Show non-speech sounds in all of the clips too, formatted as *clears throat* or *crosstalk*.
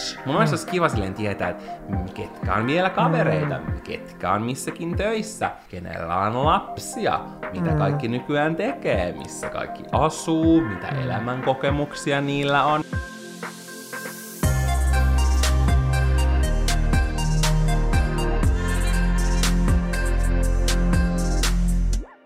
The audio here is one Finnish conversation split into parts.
bitch. Mun mielestä olisi kiva silleen tietää, että ketkä on vielä kavereita, ketkä on missäkin töissä, kenellä on lapsia, mitä kaikki nykyään tekee, missä kaikki asuu, mitä elämänkokemuksia niillä on.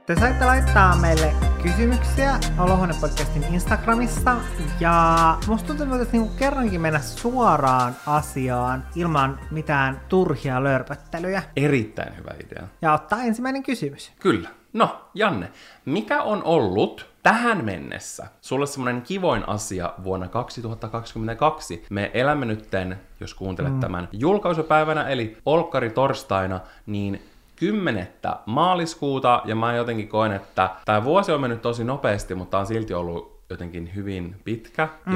Te saitte laittaa meille kysymyksiä Olohuone podcastin Instagramissa ja musta tuntuu, että niinku kerrankin mennä suoraan asiaan ilman mitään turhia lörpöttelyjä Erittäin hyvä idea. ja ottaa ensimmäinen kysymys. Kyllä. No, Janne, mikä on ollut tähän mennessä sulle semmoinen kivoin asia vuonna 2022? Me elämme nytten, jos kuuntelet mm. tämän julkaisupäivänä, eli Olkkari torstaina, niin 10. maaliskuuta, ja mä jotenkin koen, että tämä vuosi on mennyt tosi nopeasti, mutta on silti ollut jotenkin hyvin pitkä ja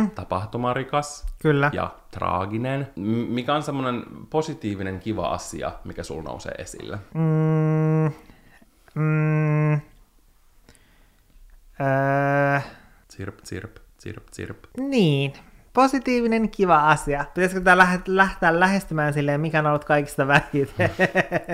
Mm, tapahtumarikas kyllä. ja traaginen. Mikä on semmoinen positiivinen, kiva asia, mikä sul nousee esille? Mm, mm, öö, Tsirp, tsirp, tsirp, tsirp. niin. Positiivinen, kiva asia. Pitäisikö tämä läht- lähteä lähestymään silleen, mikä on ollut kaikista vähiten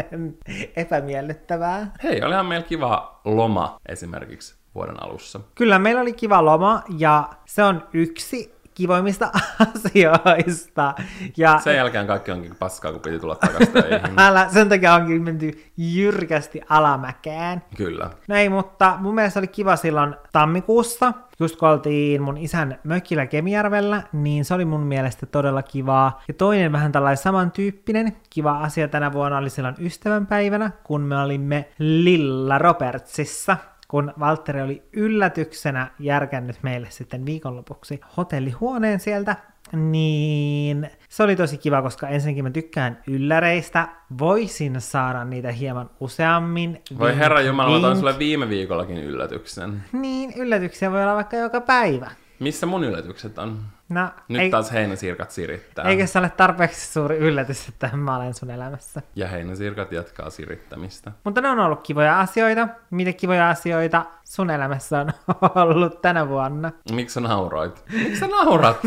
*laughs* epämiellyttävää? Hei, olihan meillä kiva loma esimerkiksi vuoden alussa. Kyllä, meillä oli kiva loma ja se on yksi kivoimmista *laughs* asioista. Ja Sen jälkeen kaikki onkin paskaa, kun piti tulla takaisin *laughs* älä, sen takia onkin menty jyrkästi alamäkeen. Kyllä. No ei, mutta mun mielestä oli kiva silloin tammikuussa, just kun oltiin mun isän mökillä Kemijärvellä, niin se oli mun mielestä todella kivaa. Ja toinen vähän tällainen samantyyppinen kiva asia tänä vuonna oli silloin ystävänpäivänä, kun me olimme Lilla Robertsissa kun Valtteri oli yllätyksenä järkännyt meille sitten viikonlopuksi hotellihuoneen sieltä, niin se oli tosi kiva, koska ensinnäkin mä tykkään ylläreistä, voisin saada niitä hieman useammin. Voi Vink, herra Jumala, mä sulle viime viikollakin yllätyksen. Niin, yllätyksiä voi olla vaikka joka päivä. Missä mun yllätykset on? No, Nyt ei, taas heinäsirkat sirittää. eikö se ole tarpeeksi suuri yllätys, että mä olen sun elämässä? Ja heinäsirkat jatkaa sirittämistä. Mutta ne on ollut kivoja asioita. Mitä kivoja asioita sun elämässä on *laughs* ollut tänä vuonna? Miksi sä nauroit? Miksi sä naurat? *laughs*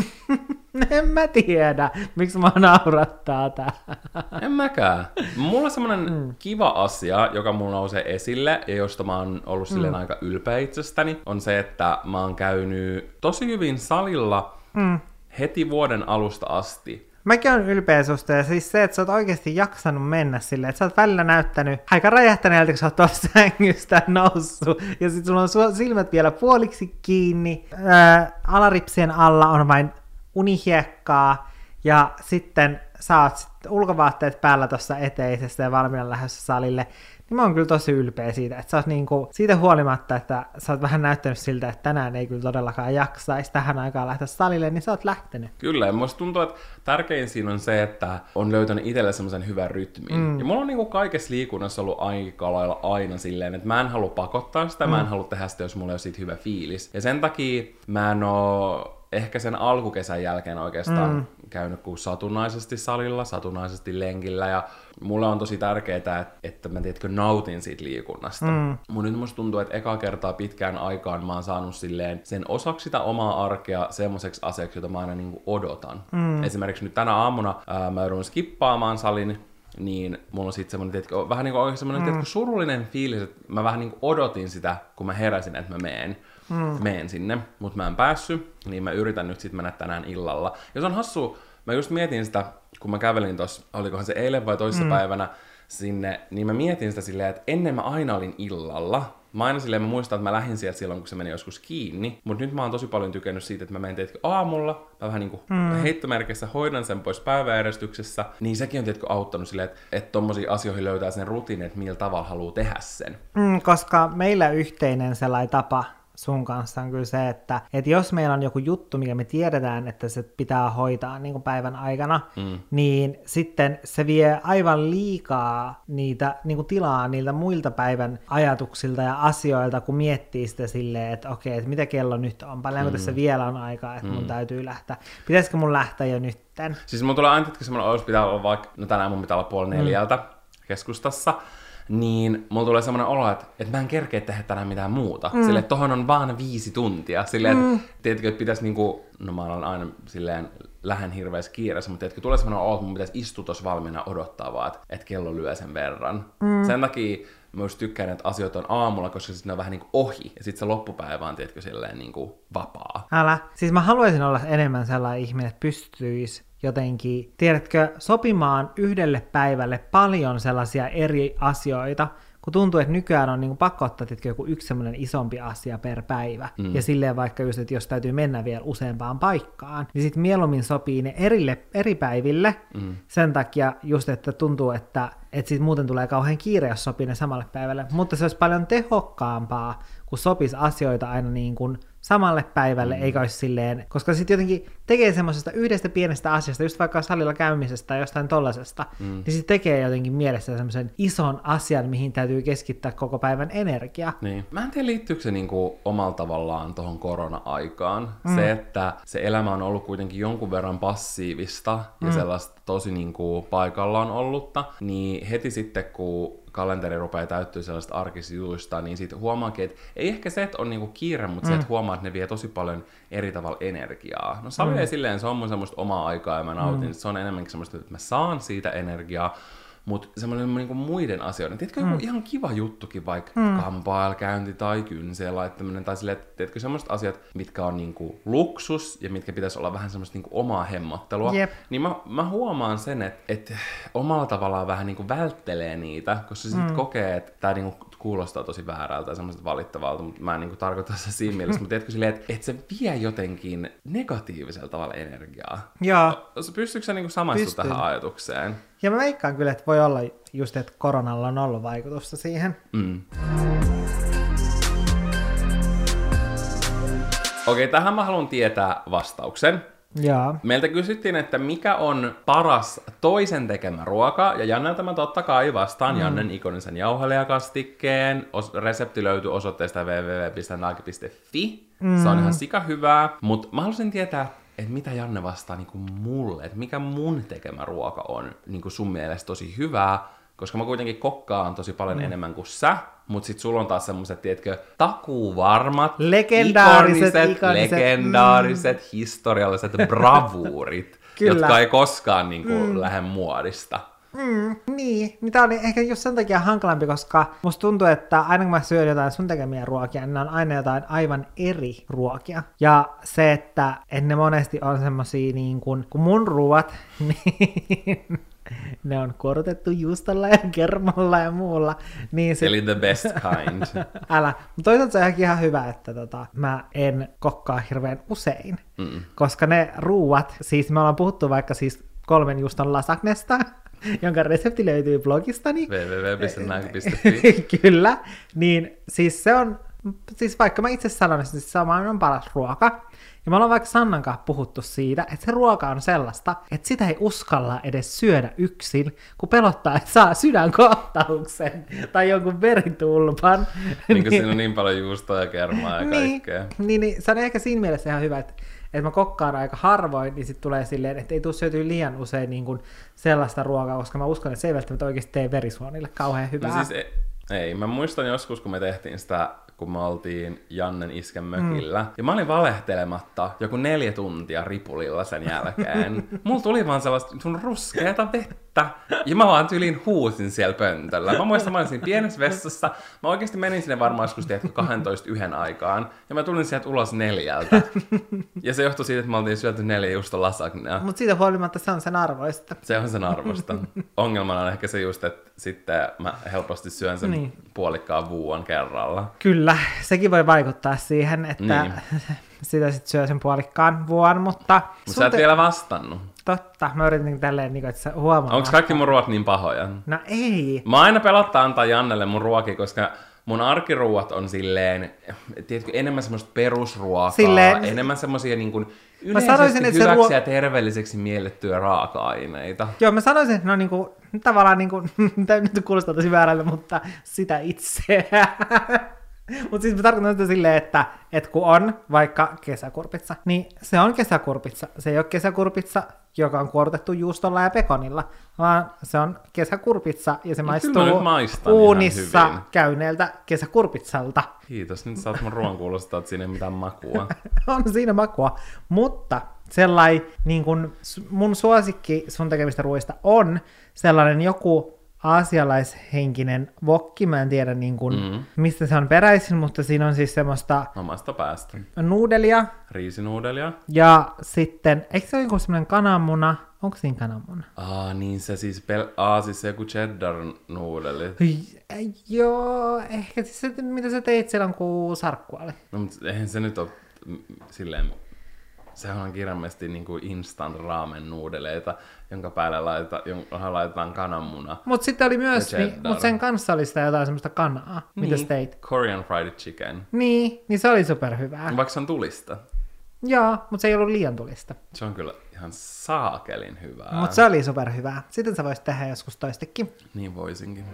En mä tiedä, miksi mä naurattaa tää. En mäkään. Mulla on semmonen mm. kiva asia, joka mulla nousee esille, ja josta mä oon ollut silleen aika ylpeä itsestäni, on se, että mä oon käynyt tosi hyvin salilla Mm. heti vuoden alusta asti. Mäkin on ylpeä susta ja siis se, että sä oot oikeasti jaksanut mennä silleen, että sä oot välillä näyttänyt aika räjähtäneeltä, kun sä oot tuossa *laughs* sängystä noussut ja sit sulla on silmät vielä puoliksi kiinni, ää, alaripsien alla on vain unihiekkaa ja sitten sä oot sit ulkovaatteet päällä tuossa eteisessä ja valmiina lähdössä salille, niin mä oon kyllä tosi ylpeä siitä, että sä oot niinku, siitä huolimatta, että sä oot vähän näyttänyt siltä, että tänään ei kyllä todellakaan jaksaisi tähän aikaan lähteä salille, niin sä oot lähtenyt. Kyllä, ja musta tuntuu, että tärkein siinä on se, että on löytänyt itselle semmoisen hyvän rytmin. Mm. Ja mulla on niinku kaikessa liikunnassa ollut aika lailla aina silleen, että mä en halua pakottaa sitä, mm. mä en halua tehdä sitä, jos mulla ei ole siitä hyvä fiilis. Ja sen takia mä en oo ehkä sen alkukesän jälkeen oikeastaan mm. käynyt kuin satunnaisesti salilla, satunnaisesti lenkillä, ja mulle on tosi tärkeää, että, mä tiedätkö, nautin siitä liikunnasta. Mm. Mun nyt musta tuntuu, että eka kertaa pitkään aikaan mä oon saanut silleen sen osaksi sitä omaa arkea semmoiseksi asiaksi, jota mä aina niin odotan. Mm. Esimerkiksi nyt tänä aamuna ää, mä joudun skippaamaan salin, niin mulla on sitten semmoinen, tiedätkö, vähän niin kuin oikein semmoinen, mm. tiedätkö, surullinen fiilis, että mä vähän niin kuin odotin sitä, kun mä heräsin, että mä meen. Mm. Meen sinne, mutta mä en päässyt, niin mä yritän nyt sitten mennä tänään illalla. Ja se on hassu, mä just mietin sitä, kun mä kävelin tuossa, olikohan se eilen vai toisessa mm. päivänä sinne, niin mä mietin sitä silleen, että ennen mä aina olin illalla. Mä aina silleen, mä muistan, että mä lähdin sieltä silloin, kun se meni joskus kiinni. Mutta nyt mä oon tosi paljon tykännyt siitä, että mä menen teetkö aamulla, mä vähän niinku mm. heittomerkissä hoidan sen pois päiväjärjestyksessä. Niin sekin on tietkö auttanut silleen, että, että tommosiin asioihin löytää sen rutiinin, että millä tavalla haluaa tehdä sen. Mm, koska meillä yhteinen sellainen tapa sun kanssa on kyllä se, että, että jos meillä on joku juttu, mikä me tiedetään, että se pitää hoitaa niin kuin päivän aikana, mm. niin sitten se vie aivan liikaa niitä niin kuin tilaa niiltä muilta päivän ajatuksilta ja asioilta, kun miettii sitä silleen, että okei, että mitä kello nyt on, paljonko mm. tässä vielä on aikaa, että mm. mun täytyy lähteä. Pitäisikö mun lähteä jo nytten? Siis mun tulee aina semmoinen, olisi pitää olla vaikka, no tänään mun pitää olla puoli neljältä mm. keskustassa, niin mulla tulee semmoinen olo, että, että mä en kerkeä tehdä tänään mitään muuta. Mm. Silleen, että tohon on vaan viisi tuntia. Silleen, mm. että tiedätkö, että pitäisi niinku, no mä olen aina silleen lähden hirveässä kiireessä, mutta tiedätkö, tulee semmoinen olo, että mun pitäisi istua tuossa valmiina odottaa vaan, että, että kello lyö sen verran. Mm. Sen takia mä just tykkään, että asioita on aamulla, koska sitten ne on vähän niin kuin ohi, ja sitten se loppupäivä on, tiedätkö, silleen niin kuin vapaa. Älä. Siis mä haluaisin olla enemmän sellainen ihminen, että pystyisi jotenkin, tiedätkö, sopimaan yhdelle päivälle paljon sellaisia eri asioita, kun tuntuu, että nykyään on niin kuin pakko ottaa tietysti joku yksi semmoinen isompi asia per päivä. Mm. Ja silleen vaikka just, että jos täytyy mennä vielä useampaan paikkaan, niin sitten mieluummin sopii ne erille, eri päiville mm. sen takia just, että tuntuu, että, että sitten muuten tulee kauhean kiire, jos sopii ne samalle päivälle. Mutta se olisi paljon tehokkaampaa, kun sopisi asioita aina niin kuin samalle päivälle, mm. eikä olisi silleen, koska sitten jotenkin tekee semmoisesta yhdestä pienestä asiasta, just vaikka salilla käymisestä tai jostain tollasesta, mm. niin sitten tekee jotenkin mielessä semmoisen ison asian, mihin täytyy keskittää koko päivän energia. Niin. Mä en tiedä, liittyykö se niinku omalla tavallaan tuohon korona-aikaan. Mm. Se, että se elämä on ollut kuitenkin jonkun verran passiivista ja mm. sellaista tosi niinku paikallaan ollutta, niin heti sitten kun kalenteri rupeaa täyttyä sellaista arkisista niin sitten huomaakin, että ei ehkä se, että on niinku kiire, mutta mm. se, että huomaa, että ne vie tosi paljon eri tavalla energiaa. No sali mm. silleen, se on mun semmoista omaa aikaa ja mä nautin, mm. se on enemmänkin semmoista, että mä saan siitä energiaa, mutta semmoinen niinku muiden asioiden, tiedätkö, mm. joku ihan kiva juttukin, vaikka mm. kampailkäynti tai kynseen laittaminen, tai silleen, että tiedätkö, semmoiset asiat, mitkä on niinku luksus ja mitkä pitäisi olla vähän semmoista niinku omaa hemmottelua, yep. niin mä, mä huomaan sen, että, että omalla tavallaan vähän niinku välttelee niitä, koska sitten mm. kokee, että tämä niinku kuulostaa tosi väärältä ja semmoiselta valittavalta, mutta mä en niin kuin tarkoita se siinä mielessä, mutta tiedätkö silleen, että, että se vie jotenkin negatiivisella tavalla energiaa. Joo. Pystyykö sä niin samaistua tähän ajatukseen? Ja mä veikkaan kyllä, että voi olla just, että koronalla on ollut vaikutusta siihen. Mm. Okei, okay, tähän mä haluan tietää vastauksen. Jaa. Meiltä kysyttiin, että mikä on paras toisen tekemä ruoka, ja Jannelta mä totta kai vastaan mm. Jannen ikonisen jauhelihakastikkeen. Os- resepti löytyy osoitteesta www.naaki.fi. Mm. Se on ihan sika hyvää, mutta mä haluaisin tietää, että mitä Janne vastaa niin kuin mulle, että mikä mun tekemä ruoka on niin kuin sun mielestä tosi hyvää, koska mä kuitenkin kokkaan tosi paljon mm. enemmän kuin sä, mutta sit sulla on taas semmoset, tiedätkö, takuvarmat, legendaariset, ikoniset, ikoniset legendaariset mm. historialliset bravuurit, *laughs* jotka ei koskaan niin kuin, mm. lähde muodista. Mm, niin, niin tää oli ehkä just sen takia hankalampi, koska musta tuntuu, että aina kun mä syön jotain sun tekemiä ruokia, niin ne on aina jotain aivan eri ruokia. Ja se, että, että ne monesti on semmosia niin kuin, kun mun ruoat, *laughs* niin ne on korotettu juustolla ja kermalla ja muulla. Niin sit... Eli the best kind. *laughs* Älä. Mutta toisaalta se on ihan hyvä, että tota, mä en kokkaa hirveän usein. Mm. Koska ne ruuat, siis me ollaan puhuttu vaikka siis kolmen juuston lasagnesta, *laughs* jonka resepti löytyy blogistani. www.näin.fi *laughs* Kyllä, niin siis se on, siis vaikka mä itse sanon, että siis sama on paras ruoka, ja me ollaan vaikka Sannan kanssa puhuttu siitä, että se ruoka on sellaista, että sitä ei uskalla edes syödä yksin, kun pelottaa, että saa sydänkohtauksen tai jonkun veritulpan. Niin kuin siinä on niin paljon juustoa ja kermaa ja niin, kaikkea. Niin, niin, se on ehkä siinä mielessä ihan hyvä, että että mä kokkaan aika harvoin, niin sitten tulee silleen, että ei tule syötyä liian usein niin kuin sellaista ruokaa, koska mä uskon, että se ei välttämättä oikeasti tee verisuonille kauhean hyvää. No siis ei, ei, mä muistan joskus, kun me tehtiin sitä kun me oltiin Jannen isken mökillä. Mm. Ja mä olin valehtelematta joku neljä tuntia ripulilla sen jälkeen. Mulla tuli vaan sellaista sun ruskeata vettä. Ja mä vaan tyliin huusin siellä pöntöllä. Mä muistan, mä olin siinä pienessä vessassa. Mä oikeasti menin sinne varmaan joskus, tiedätkö, 12 yhden aikaan. Ja mä tulin sieltä ulos neljältä. Ja se johtui siitä, että me oltiin syöty neljä just lasagnea. Mutta siitä huolimatta se on sen arvoista. Se on sen arvosta. Ongelmana on ehkä se just, että sitten mä helposti syön sen niin. puolikkaan vuon kerralla. Kyllä, sekin voi vaikuttaa siihen, että niin. *laughs* sitä sitten syö sen puolikkaan vuon, mutta... Mutta sä et te... vielä vastannut. Totta, mä yritin tälleen, niin kuin, että sä huomaa. Onko kaikki mun ruoat niin pahoja? No ei. Mä aina pelottaa antaa Jannelle mun ruoki, koska mun arkiruuat on silleen, tiedätkö, enemmän semmoista perusruokaa, silleen... enemmän semmoisia niin kuin yleisesti mä sanoisin, että hyväksi ruo... ja terveelliseksi miellettyä raaka-aineita. Joo, mä sanoisin, että ne on niin kuin, tavallaan, *laughs* niin kuin, nyt kuulostaa tosi väärältä, mutta sitä itseä. *laughs* *laughs* Mutta siis mä tarkoitan sitä silleen, että, että kun on vaikka kesäkurpitsa, niin se on kesäkurpitsa. Se ei ole kesäkurpitsa, joka on kuortettu juustolla ja pekonilla, vaan se on kesäkurpitsa ja se maistuu maistan ihan uunissa käyneeltä kesäkurpitsalta. Kiitos, nyt saat mun ruoan kuulostaa, että siinä ei mitään makua. *laughs* on siinä makua, mutta sellainen niin kun mun suosikki sun tekemistä ruoista on sellainen joku aasialaishenkinen vokki, mä en tiedä niin kun, mm. mistä se on peräisin, mutta siinä on siis semmoista Omasta päästä. nuudelia Riisinuudelia. ja sitten, eikö se ole joku semmoinen kananmuna? Onko siinä kananmuna? Aa, niin se siis, pel- Aa, siis se joku cheddar nuudeli. Hyi, äh, Joo, ehkä siis se, mitä sä teit silloin, kun sarkku oli. No, mutta eihän se nyt ole silleen, sehän on kirjaimellisesti niin kuin instant ramen nuudeleita, jonka päälle laitetaan, laitetaan kananmuna. Mutta sitten oli myös, niin, mutta sen kanssa oli sitä jotain semmoista kanaa. Mitä Niin, teit? Korean fried chicken. Niin, niin se oli superhyvää. Vaikka se on tulista. Joo, mutta se ei ollut liian tulista. Se on kyllä ihan saakelin hyvää. Mutta se oli superhyvää. Sitten sä voisit tehdä joskus toistekin. Niin voisinkin.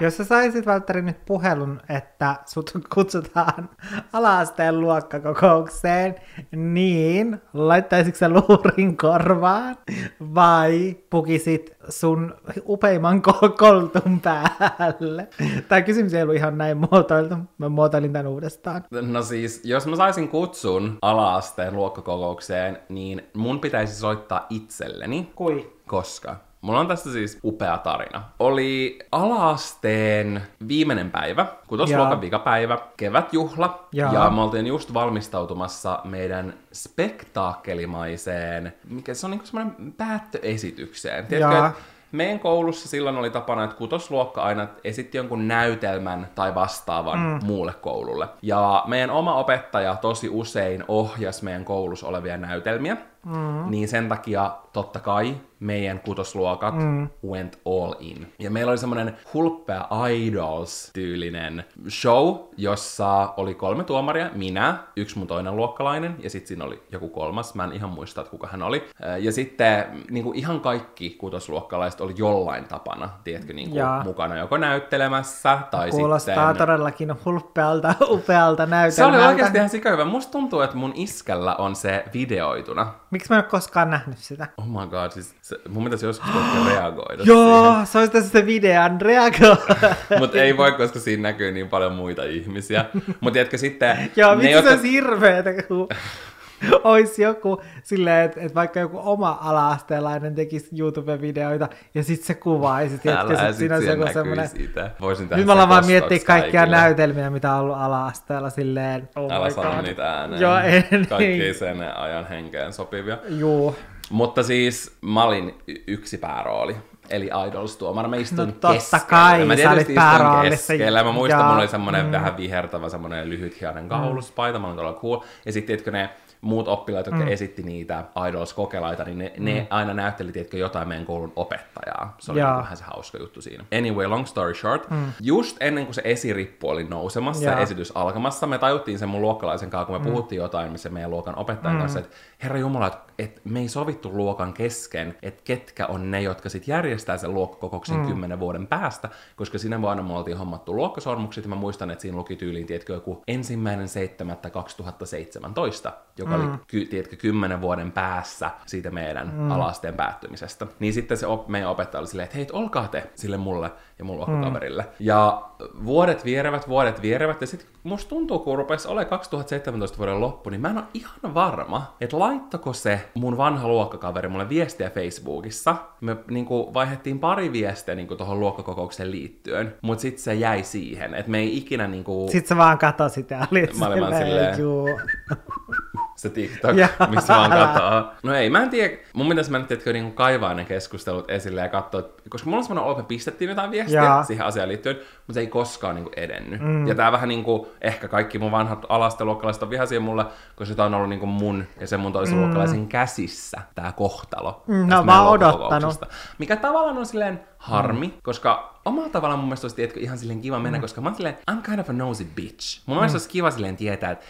*laughs* Jos sä saisit, Valtteri, nyt puhelun, että sut kutsutaan *laughs* ala-asteen luokkakokoukseen, niin laittaisitko sä luurin korvaan vai pukisit sun upeimman ko- koltun päälle? Tämä kysymys ei ollut ihan näin muotoiltu. Mä muotoilin tämän uudestaan. No siis, jos mä saisin kutsun ala-asteen luokkakokoukseen, niin mun pitäisi soittaa itselleni, Kui? koska mulla on tästä siis upea tarina. Oli ala-asteen viimeinen päivä, kutosluokan vikapäivä, kevätjuhla, Jaa. ja me oltiin just valmistautumassa meidän spektaakkelimaiseen, mikä se on niinku semmoinen päättöesitykseen. Tiedätkö, Jaa. et meidän koulussa silloin oli tapana, että kutosluokka aina esitti jonkun näytelmän tai vastaavan mm. muulle koululle. Ja meidän oma opettaja tosi usein ohjasi meidän koulussa olevia näytelmiä. Mm. Niin sen takia totta kai meidän kutosluokat mm. went all in. Ja meillä oli semmoinen hulppea Idols-tyylinen show, jossa oli kolme tuomaria, minä, yksi mun toinen luokkalainen, ja sitten siinä oli joku kolmas, mä en ihan muista, että kuka hän oli. Ää, Ja sitten niin kuin ihan kaikki kutosluokkalaiset oli jollain tapana, tiedätkö, niin kuin Jaa. mukana joko näyttelemässä tai Kuulostaa sitten... todellakin hulppealta, *laughs* upealta Se näytelmältä. oli oikeasti ihan sika hyvä. Musta tuntuu, että mun iskällä on se videoituna. Miksi mä en ole koskaan nähnyt sitä? Oh my god, siis se, mun pitäisi joskus koittaa *gasps* reagoida Joo, se olisi tässä se videon reagoi. *laughs* Mutta ei voi, koska siinä näkyy niin paljon muita ihmisiä. Mutta tiedätkö sitten... *laughs* Joo, ne, vitsi se jotka- olisi hirveetä, kun *laughs* *laughs* olisi joku silleen, että, että vaikka joku oma ala-asteelainen tekisi YouTube-videoita ja sitten se kuvaisi, tiedätkö, Älä, sit siinä olisi joku semmoinen... siitä. Voisin tehdä Nyt me ollaan vaan miettiä kaikkia kaikille. näytelmiä, mitä on ollut ala-asteella silleen. Oh Älä my sano God. niitä ääneen. Joo, en. Kaikki ei sen ajan henkeen sopivia. Juu. Mutta siis mä olin yksi päärooli. Eli Idols-tuomara. Mä istuin No totta keskellä. kai, mä sä tietysti olit pääroolissa. keskellä. Mä muistan, Jaa. mulla oli semmonen mm. vähän vihertävä, semmonen lyhythiainen kauluspaita. Mä olin todella cool. Ja sitten tiedätkö ne muut oppilaat, jotka mm. esitti niitä Idols-kokelaita, niin ne, mm. ne aina näytteli, tiedätkö, jotain meidän koulun opettajaa. Se oli Jaa. niinku vähän se hauska juttu siinä. Anyway, long story short. Mm. Just ennen kuin se esirippu oli nousemassa ja Jaa. esitys alkamassa, me tajuttiin sen mun luokkalaisen kanssa, kun me mm. puhuttiin jotain missä meidän luokan opettajan mm. kanssa, että herra Jumala, että et me ei sovittu luokan kesken, että ketkä on ne, jotka sit järjestää sen luokkakokouksen mm. kymmenen vuoden päästä, koska sinä vuonna me oltiin hommattu luokkasormukset, ja mä muistan, että siinä luki tyyliin, tiedätkö, joku ensimmäinen 7.2017, joka mm. oli, ky, tiedätkö, kymmenen vuoden päässä siitä meidän mm. alasteen päättymisestä. Niin sitten se op, meidän opettaja oli silleen, että hei, olkaa te sille mulle ja mun luokkakaverille. Mm. Ja vuodet vierevät, vuodet vierevät, ja sitten musta tuntuu, kun rupesi ole 2017 vuoden loppu, niin mä en ole ihan varma, että laittako se mun vanha luokkakaveri mulle viestiä Facebookissa. Me niinku vaihdettiin pari viestiä niinku tuohon luokkakokoukseen liittyen, mutta sitten se jäi siihen, että me ei ikinä niinku... Sitten sä vaan katosit ja olit Mä olin vaan silleen- juu. *laughs* se TikTok, missä vaan *laughs* katoo. No ei, mä en tiedä, mun pitäisi mennä tietkö niinku kaivaa ne keskustelut esille ja katsoa, koska mulla on semmoinen olo, että me pistettiin jotain viestiä Jaa. siihen asiaan liittyen, mutta se ei koskaan niinku edennyt. Mm. Ja tää vähän niinku, ehkä kaikki mun vanhat alasteluokkalaiset on vihaisia mulle, koska tää on ollut niinku mun ja sen mun toisen mm. käsissä, tää kohtalo. Mm, no, mä oon luokkakokouksesta. Mikä tavallaan on silleen harmi, mm. koska omalla tavallaan mun mielestä olisi tiedätkö, ihan silleen kiva mennä, mm. koska mä oon silleen, I'm kind of a nosy bitch. Mun mm. mielestä olisi kiva silleen tietää, että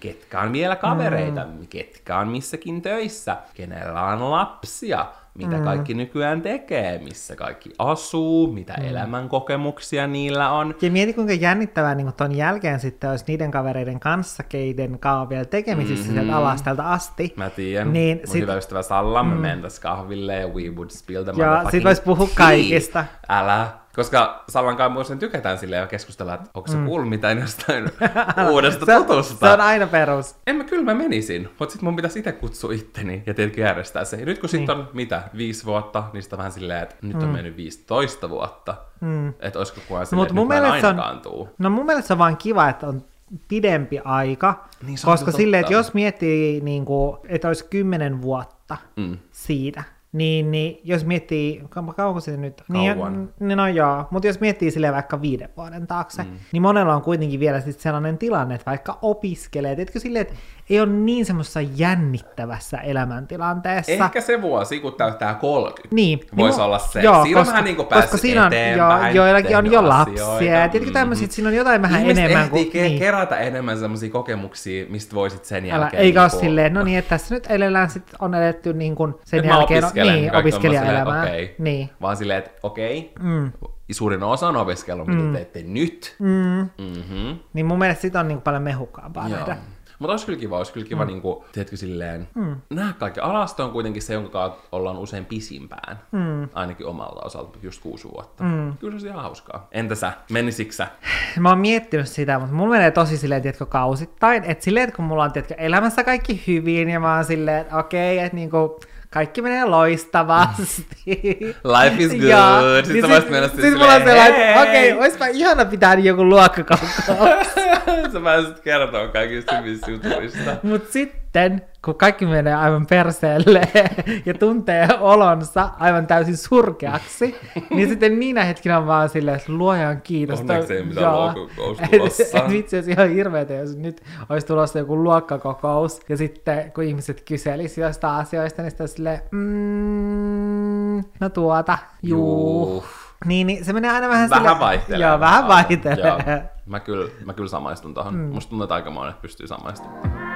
ketkä on vielä kavereita, mm. ketkä on missäkin töissä, kenellä on lapsia, mitä mm. kaikki nykyään tekee, missä kaikki asuu, mitä mm. elämänkokemuksia niillä on. Ja mieti kuinka jännittävää niin ton jälkeen sitten olisi niiden kavereiden kanssa, keiden kaa vielä tekemisissä mm-hmm. sieltä alastelta asti. Mä tiedän. Niin, Mun sit... hyvä ystävä Salla, mm. me mentäis kahville ja we would spill the Joo, sit vois puhua kaikista. Älä, koska Sallan kanssa tykätään sille ja keskustella, että onko se mm. kuullut mitään jostain *laughs* uudesta se, tutusta. Se on aina perus. En mä kyllä mä menisin, mutta sit mun pitäisi itse kutsua itteni ja tietenkin järjestää se. Ja nyt kun niin. sitten on mitä, viisi vuotta, niin sitä vähän silleen, että nyt on mm. mennyt 15 vuotta. Mm. Että olisiko kukaan silleen, että mun mielestä on, tuu. No mun mielestä se on vaan kiva, että on pidempi aika, niin koska silleen, että jos miettii, niin kuin, että olisi kymmenen vuotta mm. siitä, niin, niin jos miettii, kauanko se nyt? Niin, niin no joo, mutta jos miettii sille vaikka viiden vuoden taakse, mm. niin monella on kuitenkin vielä sit sellainen tilanne, että vaikka opiskelee, etkö silleen, että ei ole niin semmoisessa jännittävässä elämäntilanteessa. Ehkä se vuosi, kun täyttää 30, niin, voisi niin, olla se. Joo, siinä koska, on niin koska siinä on, joo, joillakin on jo lapsia, ja tietenkin tämmöiset, siinä on jotain vähän Ihmiset enemmän kuin... niin. kerätä enemmän semmoisia kokemuksia, mistä voisit sen jälkeen... Älä, eikä niin ole silleen, no niin, että tässä nyt elellään sit on eletty niin kuin sen Et jälkeen... Niin, opiskelijaelämää. Okay. Niin. Vaan silleen, että okei, okay, mm suurin osa on opiskellut, mitä mm. teette nyt. Mm. Mm-hmm. Niin mun mielestä sitä on niin paljon mehukkaampaa nähdä. Mutta olisi kyllä kiva, olisi kyllä kiva, mm. niin kuin, tiedätkö, silleen, mm. nähdä kaikki. Alasto on kuitenkin se, jonka ollaan usein pisimpään, mm. ainakin omalta osalta, just kuusi vuotta. Mm. Kyllä se on ihan hauskaa. Entä sä, menisikö sä? *laughs* Mä oon miettinyt sitä, mutta mulla menee tosi silleen, tiedätkö, kausittain, että silleen, että kun mulla on, tiedätkö, elämässä kaikki hyvin, ja mä oon silleen, että okei, okay, että niinku, kaikki menee loistavasti. *laughs* Life is good. Ja, sitten niin sit, sit, sit mulla on sellainen, okei, okay, oispa ihana pitää joku luokkakaukkaus. *laughs* Sä pääsit kertoa kaikista hyvistä jutuista. Mut sitten kun kaikki menee aivan perseelle *laughs* ja tuntee olonsa aivan täysin surkeaksi, niin sitten niinä hetkinä on vaan silleen, että luojan kiitos. Onneksi ei mitään *laughs* tulossa. Vitsi olisi ihan hirveetä, jos nyt olisi tulossa joku luokkakokous, ja sitten kun ihmiset kyselisivät jostain asioista, niin sitten silleen, mm, no tuota, juu. juu. Niin, niin se menee aina vähän Vähän sille... vaihtelee. Joo, vähän vaihtelee. Joo. Mä kyllä, mä kyllä samaistun tuohon. Mm. Musta tuntuu, että aika monet pystyy samaistumaan.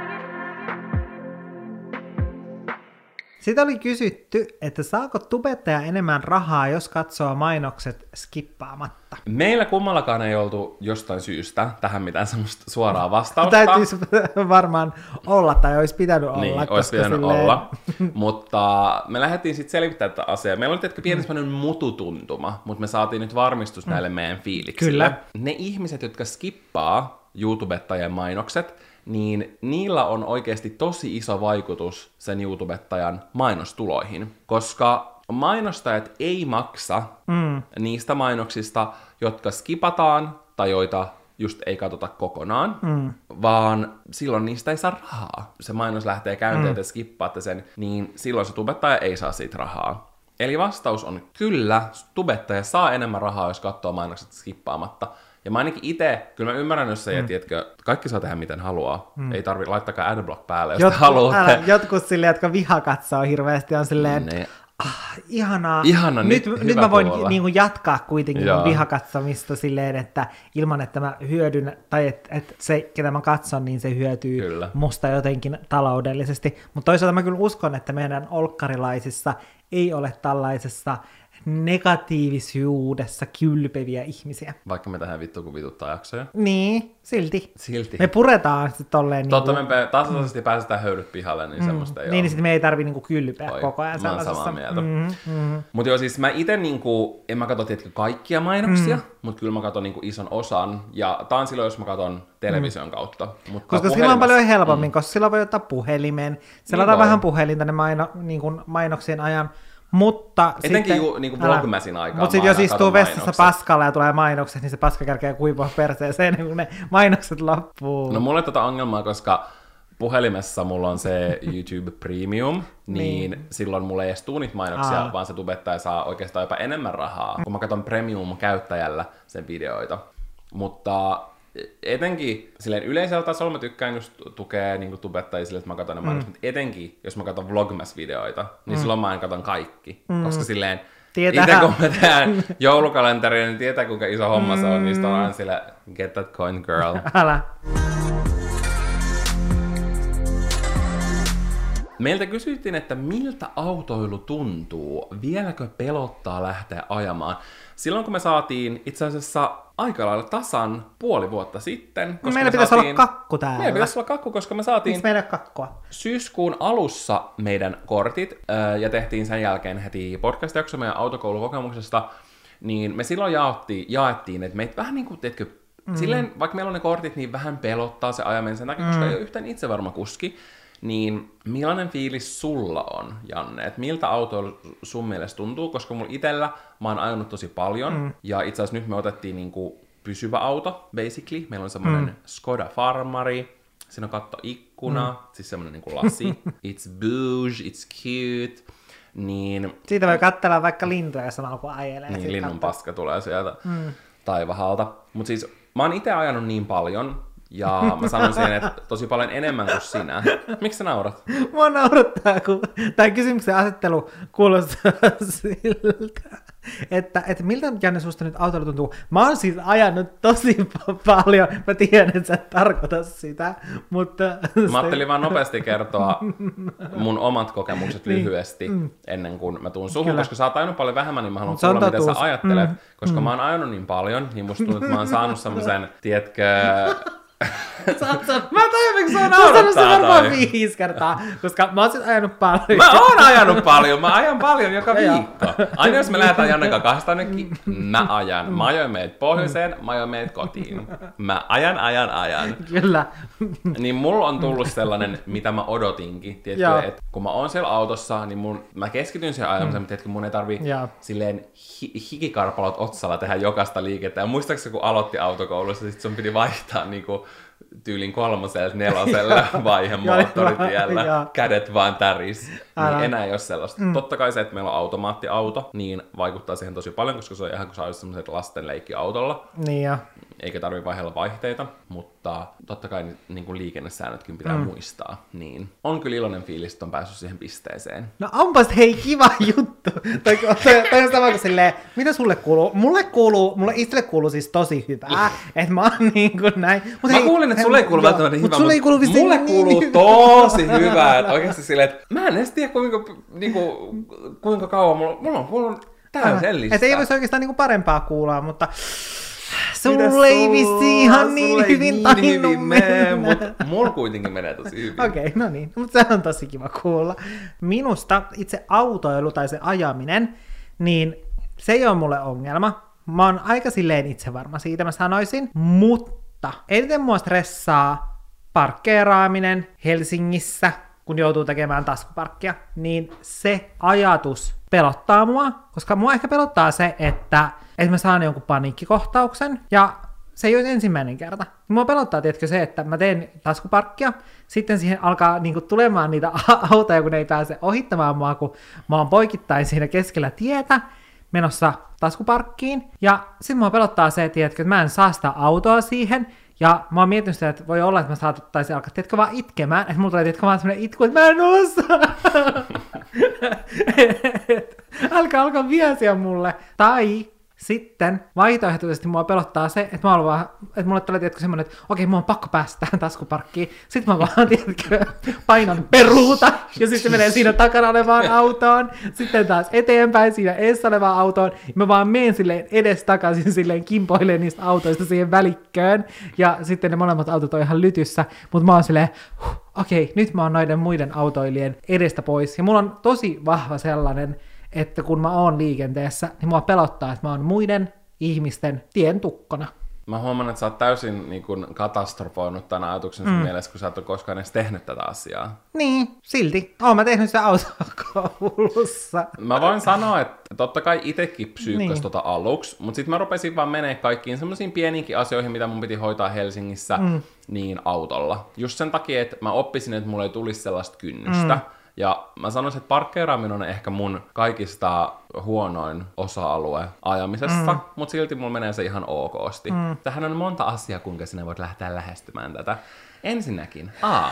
Sitten oli kysytty, että saako tubettaja enemmän rahaa, jos katsoo mainokset skippaamatta? Meillä kummallakaan ei oltu jostain syystä tähän mitään semmoista suoraa vastausta. Täytyisi *laughs* varmaan olla, tai olisi pitänyt olla. Niin, olisi pitänyt silleen... olla. *laughs* mutta me lähdettiin sitten selvittämään tätä asiaa. Meillä oli tietenkin pieni mm. mututuntuma, mutta me saatiin nyt varmistus mm. näille meidän fiiliksille. Kyllä. Ne ihmiset, jotka skippaa YouTubettajien mainokset, niin niillä on oikeasti tosi iso vaikutus sen YouTubettajan mainostuloihin, koska mainostajat ei maksa mm. niistä mainoksista, jotka skipataan tai joita just ei katsota kokonaan, mm. vaan silloin niistä ei saa rahaa. Se mainos lähtee käyntiin, mm. että skippaatte sen, niin silloin se tubettaja ei saa siitä rahaa. Eli vastaus on kyllä, tubettaja saa enemmän rahaa, jos katsoo mainokset skippaamatta, ja mä ainakin itse, kyllä mä ymmärrän, jos se, mm. tiedätkö, kaikki saa tehdä miten haluaa. Mm. Ei tarvi laittakaa adblock päälle, jos Jotku, haluatte. Älä, jotkut silleen, jotka viha katsoo hirveästi, on silleen, ne. ah, ihanaa. Ihana, nyt, nyt, nyt mä voin niin kuin, jatkaa kuitenkin Joo. vihakatsomista silleen, että ilman, että mä hyödyn, tai että, että se, ketä mä katson, niin se hyötyy kyllä. musta jotenkin taloudellisesti. Mutta toisaalta mä kyllä uskon, että meidän olkkarilaisissa ei ole tällaisessa negatiivisuudessa kylpeviä ihmisiä. Vaikka me tähän vittu kun vituttaa jaksoja. Niin, silti. Silti. Me puretaan sitten tolleen Totta, niin kuin... me tasaisesti mm. pääsetään höyryt pihalle, niin mm. semmoista ei Niin, niin sitten me ei tarvi niinku kylpeä Oi, koko ajan mä oon samaa mieltä. Mm-hmm, mm-hmm. Mutta joo, siis mä itse niinku, en mä katso tietenkin kaikkia mainoksia, mm. mutta kyllä mä katson niinku ison osan. Ja tää on silloin, jos mä katson television mm. kautta. Mutta koska silloin on paljon helpommin, mm. koska silloin voi ottaa puhelimen. Siellä niin vähän puhelin tänne maino, niin mainoksien ajan. Mutta Etenkin sitten, ju, niin kuin aikaa. Mutta sitten jos istuu vessassa paskalla ja tulee mainokset, niin se paska kärkeä kuivua perseeseen, kun ne mainokset loppuu. No mulla ei tätä ongelmaa, koska puhelimessa mulla on se YouTube Premium, niin, niin. silloin mulla ei edes tuu niitä mainoksia, Aa. vaan se tubettaja saa oikeastaan jopa enemmän rahaa, kun mä katson Premium-käyttäjällä sen videoita. Mutta etenkin silleen yleisellä tasolla mä tykkään just tukea niin tubettajia sille, että mä katson ne mm. mutta etenkin jos mä katson Vlogmas-videoita, niin mm. silloin mä en katson kaikki, mm. koska silleen Tietää. Itse kun mä teen *laughs* joulukalenteria, niin tietää kuinka iso homma mm. se on, niin on aina sille get that coin girl. *laughs* Älä. Meiltä kysyttiin, että miltä autoilu tuntuu, vieläkö pelottaa lähteä ajamaan. Silloin kun me saatiin itse asiassa aika lailla tasan puoli vuotta sitten. Koska Meillä me pitäisi saatiin... olla kakku täällä. Meillä pitäisi olla kakku, koska me saatiin meillä kakkua? syyskuun alussa meidän kortit ää, ja tehtiin sen jälkeen heti podcast-jakso meidän autokoulukokemuksesta, niin me silloin jaottiin, jaettiin, että meitä vähän niin kuin, teetkö, mm. silleen, vaikka meillä on ne kortit, niin vähän pelottaa se ajaminen sen takia, mm. koska ei ole yhtään itsevarma kuski, niin millainen fiilis sulla on, Janne? Et miltä autoilu sun mielestä tuntuu? Koska mulla itellä mä oon ajanut tosi paljon, mm. ja itse asiassa nyt me otettiin niinku pysyvä auto, basically. Meillä on semmoinen mm. Skoda Farmari, siinä on katto ikkuna, mm. siis semmoinen niinku lasi. *laughs* It's bouge, it's cute. Niin, Siitä voi katsella vaikka lintuja samalla kun ajelee. niin linnun paska tulee sieltä mm. taivahalta. Mutta siis mä oon itse ajanut niin paljon, ja mä sanon siihen, että tosi paljon enemmän kuin sinä. Miksi sä naurat? Mua naurattaa, kun tämä kysymyksen asettelu kuulostaa siltä, että, että miltä Janne susta nyt autolla tuntuu. Mä oon siis ajanut tosi pa- paljon, mä tiedän, että sä et tarkoita sitä, mutta... Mä ajattelin vaan nopeasti kertoa mun omat kokemukset lyhyesti ennen kuin mä tuun suhun, Niin. Kyllä. koska sä oot ajanut paljon vähemmän, niin mä haluan kuulla, mitä sä ajattelet. Koska mä oon ajanut niin paljon, niin musta tuntuu, että mä oon saanut *laughs* semmoisen, tiedätkö, Sä san- Mä Mä oon sanonut naurattaa varmaan toi. viisi kertaa, koska mä oon sit ajanut paljon. Mä oon ajanut paljon, mä ajan paljon joka viikko. Aina jos me lähdetään Janne kanssa kahdestaan jonnekin, mä ajan. Mä ajoin meidät pohjoiseen, mä ajoin meidät kotiin. Mä ajan, ajan, ajan. Kyllä. Niin mulla on tullut sellainen, mitä mä odotinkin. Tiedätkö, Joo. että kun mä oon siellä autossa, niin mun, mä keskityn siihen ajamiseen, mutta tiedätkö, mun ei tarvi silleen hi- hikikarpalot otsalla tehdä jokaista liikettä. Ja muistaakseni, kun aloitti autokoulussa, sit sun piti vaihtaa niinku tyylin kolmoselle, neloselle *laughs* vaihe moottoritiellä. Joo. Kädet vaan täris. Älä. Niin enää ei ole sellaista. Mm. Totta kai se, että meillä on automaattiauto, niin vaikuttaa siihen tosi paljon, koska se on ihan kuin sä olisit semmoiset lasten leikkiautolla Niin jo. eikä tarvi vaihella vaihteita, mutta totta kai niin kuin liikennesäännötkin pitää mm. muistaa. Niin. On kyllä iloinen fiilis, että on päässyt siihen pisteeseen. No onpas hei kiva juttu. *laughs* Tai, tai, tai on sama kuin silleen, mitä sulle kuuluu? Mulle kuuluu, mulle itselle kuuluu siis tosi hyvää, että mä oon niin kuin näin. Mut Mä kuulin, että sulle ei kuulu välttämättä niin mut hyvä, sulle ei kuulu mulle niin kuuluu hyvä. tosi hyvää. Että oikeasti silleen, että mä en edes tiedä kuinka, niinku, kuinka kauan mulla, mulla on kuullut täydellistä. Että ei voisi oikeastaan niinku parempaa kuulla, mutta sulle ei vissi ihan niin hyvin niin tainnut hyvin mene, mutta mulla kuitenkin menee tosi hyvin. Okei, okay, no niin, mutta se on tosi kiva kuulla. Minusta itse autoilu tai se ajaminen, niin se ei ole mulle ongelma. Mä oon aika silleen itse varma siitä, mä sanoisin, mutta eniten mua stressaa parkkeeraaminen Helsingissä, kun joutuu tekemään taskuparkkia, niin se ajatus pelottaa mua, koska mua ehkä pelottaa se, että, että mä saan jonkun paniikkikohtauksen, ja se ei ole ensimmäinen kerta. Mua pelottaa, tiedätkö, se, että mä teen taskuparkkia, sitten siihen alkaa niinku tulemaan niitä *laughs* autoja, kun ne ei pääse ohittamaan mua, kun mä oon poikittain siinä keskellä tietä, menossa taskuparkkiin, ja sitten mua pelottaa se, tiedätkö, että mä en saa sitä autoa siihen, ja mä oon miettinyt sitä, että voi olla, että mä saattaisin alkaa, tiedätkö, vaan itkemään, että mulla tulee, tiedätkö, vaan semmoinen itku, että mä en osaa. *laughs* Älkää alkaa viesiä mulle. Tai sitten vaihtoehtoisesti mua pelottaa se, että, mä vaan, että mulle tulee tiedätkö semmoinen, että okei, mua on pakko päästä tähän taskuparkkiin. Sitten mä vaan, *laughs* tiedätkö, painan peruuta, ja sitten se menee siinä takana olevaan *laughs* autoon. Sitten taas eteenpäin siinä edessä olevaan autoon. Ja mä vaan menen silleen edestakaisin silleen kimpoileen niistä autoista siihen välikköön. Ja sitten ne molemmat autot on ihan lytyssä. Mutta mä oon silleen, huh, okei, nyt mä oon noiden muiden autoilien edestä pois. Ja mulla on tosi vahva sellainen, että kun mä oon liikenteessä, niin mua pelottaa, että mä oon muiden ihmisten tien tukkona. Mä huomaan, että sä oot täysin niin kun, katastrofoinut tämän ajatuksen sun mm. mielessä, kun sä et ole koskaan edes tehnyt tätä asiaa. Niin, silti. Oon mä tehnyt sitä autokoulussa. Mä voin sanoa, että totta kai itekin psyykkäs Niin. tota aluksi, mutta sitten mä rupesin vaan menee kaikkiin semmoisiin pieniinkin asioihin, mitä mun piti hoitaa Helsingissä, mm. niin autolla. Just sen takia, että mä oppisin, että mulla ei tulisi sellaista kynnystä. Mm. Ja mä sanoisin, että parkkeeraaminen on ehkä mun kaikista huonoin osa-alue ajamisessa, mm. mutta silti mulla menee se ihan okosti. Mm. Tähän on monta asiaa, kuinka sinä voit lähteä lähestymään tätä. Ensinnäkin, A.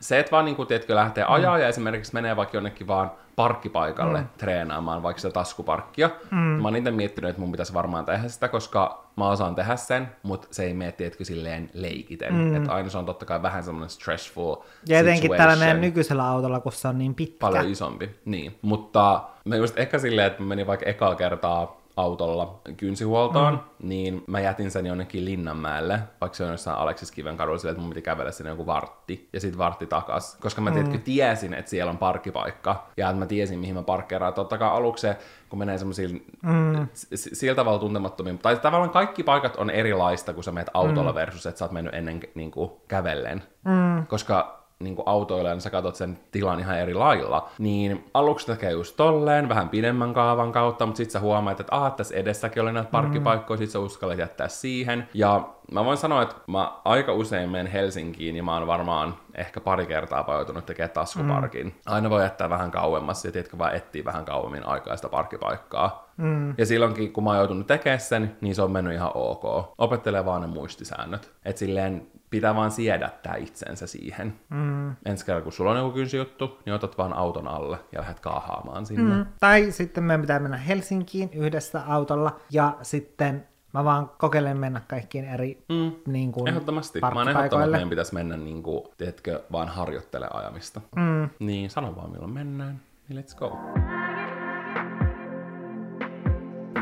se, että vaan niin kuin, tiedätkö, lähtee ajaa mm. ja esimerkiksi menee vaikka jonnekin vaan parkkipaikalle mm. treenaamaan, vaikka sitä taskuparkkia. Mm. Mä oon itse miettinyt, että mun pitäisi varmaan tehdä sitä, koska mä osaan tehdä sen, mutta se ei mene, tiedätkö, silleen leikiten. Mm. Että aina se on totta kai vähän semmoinen stressful Ja etenkin tällä meidän nykyisellä autolla, kun se on niin pitkä. Paljon isompi, niin. Mutta mä just ehkä silleen, että mä menin vaikka ekaa kertaa autolla kynsihuoltoon, mm. niin mä jätin sen jonnekin Linnanmäelle, vaikka se on jossain Aleksis Kiven kadulla silleen, että mun piti kävellä sinne joku vartti, ja sitten vartti takas. Koska mä mm. tiesin, että siellä on parkkipaikka, ja että mä tiesin, mihin mä parkkeeraan. Totta kai aluksi se, kun menee semmoisiin mm. sillä tavalla tuntemattomiin, tai tavallaan kaikki paikat on erilaista, kun sä menet autolla mm. versus, että sä oot mennyt ennen niin kuin, kävellen. Mm. Koska niin autoilla, niin sä katsot sen tilan ihan eri lailla. Niin aluksi tekee just tolleen, vähän pidemmän kaavan kautta, mutta sitten sä huomaat, että ah, tässä edessäkin oli näitä parkkipaikkoja, mm. sit sä uskallat jättää siihen. Ja mä voin sanoa, että mä aika usein menen Helsinkiin ja mä oon varmaan ehkä pari kertaa joutunut tekemään taskuparkin. Mm. Aina voi jättää vähän kauemmas ja tiedätkö, vaan etsiä vähän kauemmin aikaista parkkipaikkaa. Mm. Ja silloinkin, kun mä oon joutunut tekemään sen, niin se on mennyt ihan ok. Opettelee vaan ne muistisäännöt. Että silleen pitää vaan siedättää itsensä siihen. Mm. Ensi kerralla, kun sulla on joku juttu, niin otat vaan auton alle ja lähdet kaahaamaan sinne. Mm. Tai sitten meidän pitää mennä Helsinkiin yhdessä autolla ja sitten Mä vaan kokeilen mennä kaikkiin eri mm. niin kuin, Ehdottomasti. Mä oon että meidän pitäisi mennä, niin kuin, tiedätkö, vaan harjoittele ajamista. Mm. Niin, sano vaan milloin mennään. Niin let's go.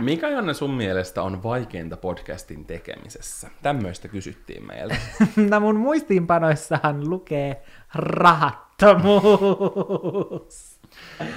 Mikä, Janne, sun mielestä on vaikeinta podcastin tekemisessä? Tämmöistä kysyttiin meiltä. *laughs* no mun muistiinpanoissahan lukee rahattomuus.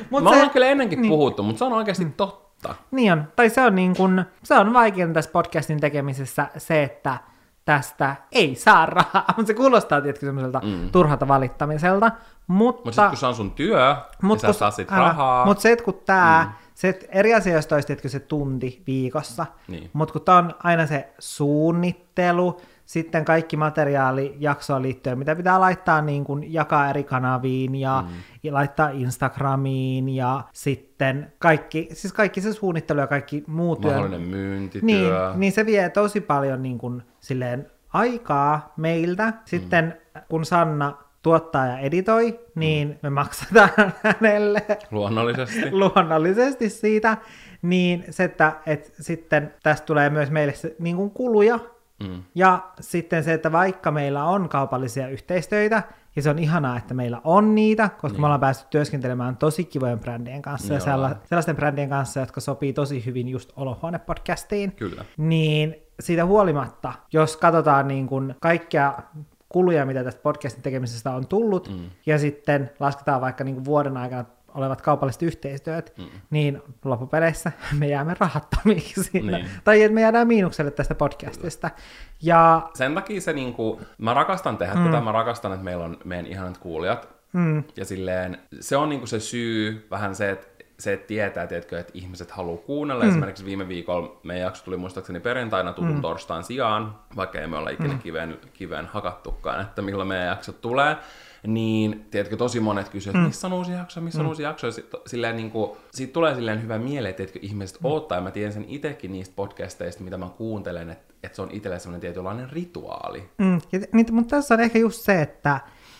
Mut Mä se... ollaan kyllä ennenkin niin. puhuttu, mutta se on oikeasti mm. totta. Niin on. Tai se on, niin kun, se on vaikeinta tässä podcastin tekemisessä se, että tästä ei saa rahaa. *laughs* se kuulostaa tietysti semmoiselta mm. turhalta valittamiselta. Mutta Mut sit, kun se on sun työ, mut niin sä saat sit rahaa. Mutta se, että kun tää, mm se eri asia, jos toisi se tunti viikossa, niin. mutta kun tämä on aina se suunnittelu, sitten kaikki materiaali jaksoon liittyen, mitä pitää laittaa niin kuin jakaa eri kanaviin ja, mm. ja laittaa Instagramiin ja sitten kaikki, siis kaikki se suunnittelu ja kaikki muu työ. Mahdollinen myyntityö. Niin, niin se vie tosi paljon niin kuin, silleen aikaa meiltä. Sitten mm. kun Sanna tuottaa ja editoi, niin mm. me maksataan *laughs* hänelle. Luonnollisesti. *laughs* luonnollisesti siitä. Niin se, että, että sitten tästä tulee myös meille se, niin kuin kuluja. Mm. Ja sitten se, että vaikka meillä on kaupallisia yhteistöitä, ja se on ihanaa, että meillä on niitä, koska niin. me ollaan päästy työskentelemään tosi kivojen brändien kanssa niin ja sellaisten brändien kanssa, jotka sopii tosi hyvin just Olohuone-podcastiin. Kyllä. Niin siitä huolimatta, jos katsotaan niin kuin kaikkea kuluja, mitä tästä podcastin tekemisestä on tullut, mm. ja sitten lasketaan vaikka niin kuin vuoden aikana olevat kaupalliset yhteistyöt, mm. niin loppupeleissä me jäämme rahattomiksi. Niin. tai että me jäädään miinukselle tästä podcastista. Ja... Sen takia se, niin kuin, mä rakastan tehdä mm. tätä, mä rakastan, että meillä on meidän ihanat kuulijat, mm. ja silleen, se on niin kuin se syy, vähän se, että se, että tietää, tiedätkö, että ihmiset haluaa kuunnella. Mm. Esimerkiksi viime viikolla meidän jakso tuli muistaakseni perjantaina tutun mm. torstain sijaan, vaikka ei me olla ikinä mm. kiveen, kiveen hakattukaan, että milloin meidän jaksot tulee. Niin, tiedätkö, tosi monet kysyvät, että mm. missä on uusi jakso, missä on mm. uusi jakso. Ja sit, silleen, niin kuin, siitä tulee silleen hyvä miele, että ihmiset mm. odottaa, ja mä tiedän sen itsekin niistä podcasteista, mitä mä kuuntelen, että, että se on itselle sellainen tietynlainen rituaali. Mm. Ja, niin, mutta tässä on ehkä just se, että,